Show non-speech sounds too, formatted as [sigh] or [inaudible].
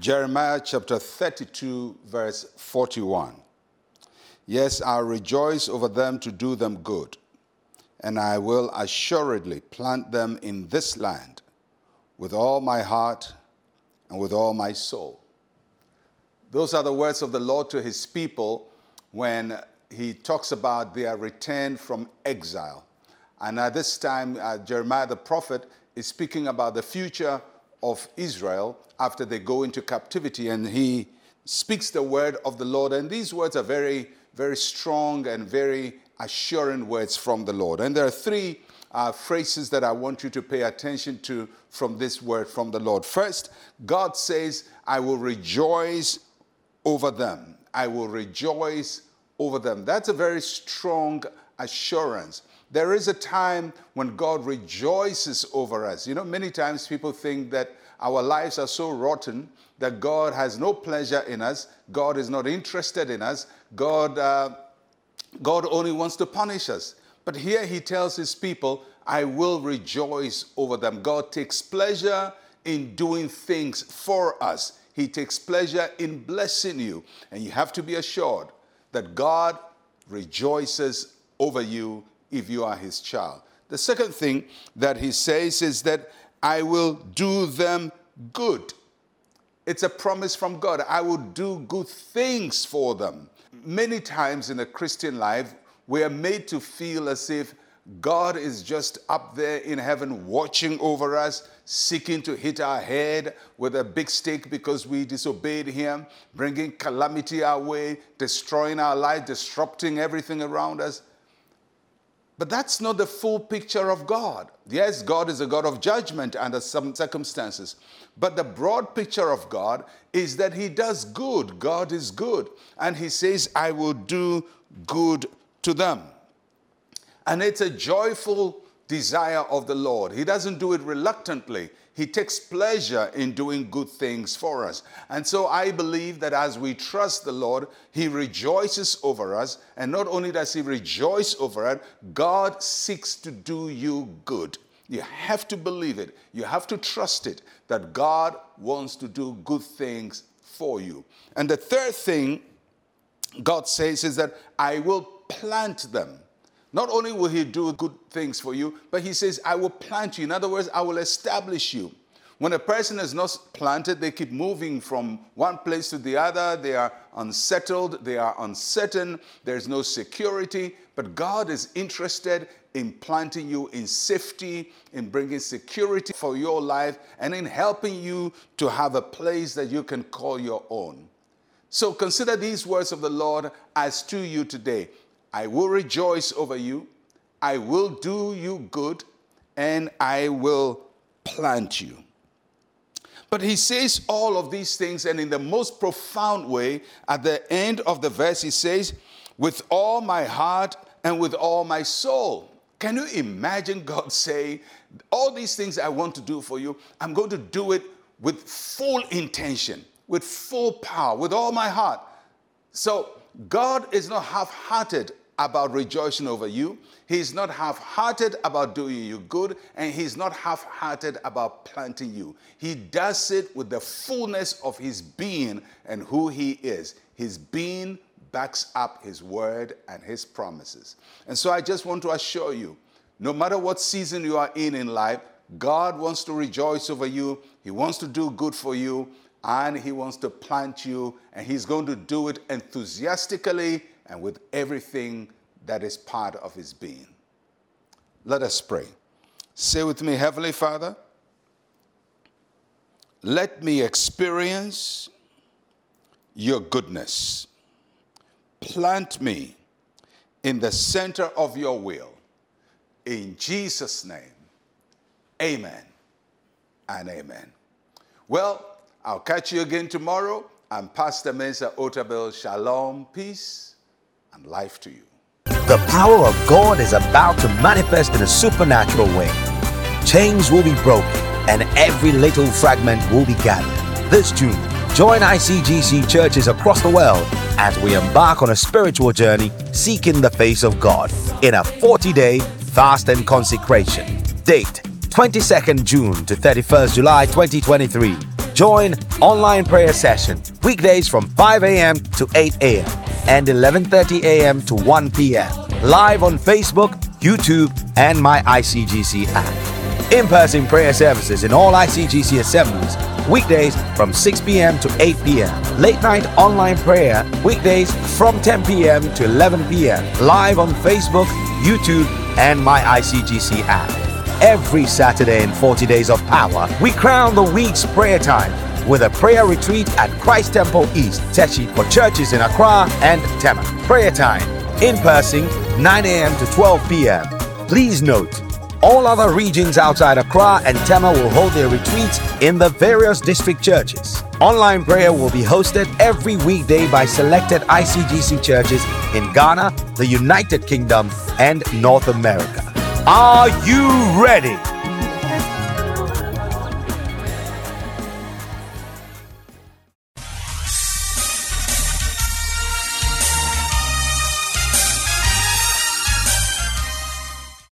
Jeremiah chapter 32, verse 41. Yes, I'll rejoice over them to do them good, and I will assuredly plant them in this land with all my heart and with all my soul. Those are the words of the Lord to his people when he talks about their return from exile. And at this time, uh, Jeremiah the prophet is speaking about the future of Israel after they go into captivity. And he speaks the word of the Lord. And these words are very, very strong and very assuring words from the Lord. And there are three uh, phrases that I want you to pay attention to from this word from the Lord. First, God says, I will rejoice over them. I will rejoice over them. That's a very strong assurance. There is a time when God rejoices over us. You know, many times people think that our lives are so rotten that God has no pleasure in us, God is not interested in us, God, uh, God only wants to punish us. But here he tells his people, I will rejoice over them. God takes pleasure in doing things for us. He takes pleasure in blessing you. And you have to be assured that God rejoices over you if you are his child. The second thing that he says is that I will do them good. It's a promise from God. I will do good things for them. Many times in a Christian life, we are made to feel as if God is just up there in heaven watching over us, seeking to hit our head with a big stick because we disobeyed Him, bringing calamity our way, destroying our life, disrupting everything around us. But that's not the full picture of God. Yes, God is a God of judgment under some circumstances. But the broad picture of God is that He does good. God is good. And He says, I will do good to them. And it's a joyful desire of the Lord. He doesn't do it reluctantly. He takes pleasure in doing good things for us. And so I believe that as we trust the Lord, He rejoices over us. And not only does He rejoice over us, God seeks to do you good. You have to believe it. You have to trust it that God wants to do good things for you. And the third thing God says is that I will plant them. Not only will he do good things for you, but he says, I will plant you. In other words, I will establish you. When a person is not planted, they keep moving from one place to the other. They are unsettled, they are uncertain, there's no security. But God is interested in planting you in safety, in bringing security for your life, and in helping you to have a place that you can call your own. So consider these words of the Lord as to you today. I will rejoice over you, I will do you good, and I will plant you. But he says all of these things, and in the most profound way, at the end of the verse, he says, With all my heart and with all my soul. Can you imagine God [laughs] saying, All these things I want to do for you, I'm going to do it with full intention, with full power, with all my heart. So God is not half hearted about rejoicing over you. He's not half hearted about doing you good, and he's not half hearted about planting you. He does it with the fullness of his being and who he is. His being backs up his word and his promises. And so I just want to assure you no matter what season you are in in life, God wants to rejoice over you, He wants to do good for you, and He wants to plant you, and He's going to do it enthusiastically and with everything that is part of his being. Let us pray. Say with me, Heavenly Father, let me experience your goodness. Plant me in the center of your will. In Jesus' name, amen and amen. Well, I'll catch you again tomorrow. I'm Pastor Mensa Otabil. Shalom, peace and life to you. The power of God is about to manifest in a supernatural way. Chains will be broken and every little fragment will be gathered. This June, join ICGC churches across the world as we embark on a spiritual journey seeking the face of God in a 40 day fast and consecration. Date 22nd June to 31st July 2023 Join online prayer session weekdays from 5 a.m. to 8 a.m. and 11:30 a.m. to 1 p.m. Live on Facebook, YouTube, and my ICGC app. In-person prayer services in all ICGC assemblies weekdays from 6 p.m. to 8 p.m. Late night online prayer weekdays from 10 p.m. to 11 p.m. Live on Facebook, YouTube, and my ICGC app. Every Saturday in 40 Days of Power, we crown the week's prayer time with a prayer retreat at Christ Temple East, Teshie for churches in Accra and Tema. Prayer time in person 9 a.m. to 12 p.m. Please note, all other regions outside Accra and Tema will hold their retreats in the various district churches. Online prayer will be hosted every weekday by selected ICGC churches in Ghana, the United Kingdom, and North America. Are you ready?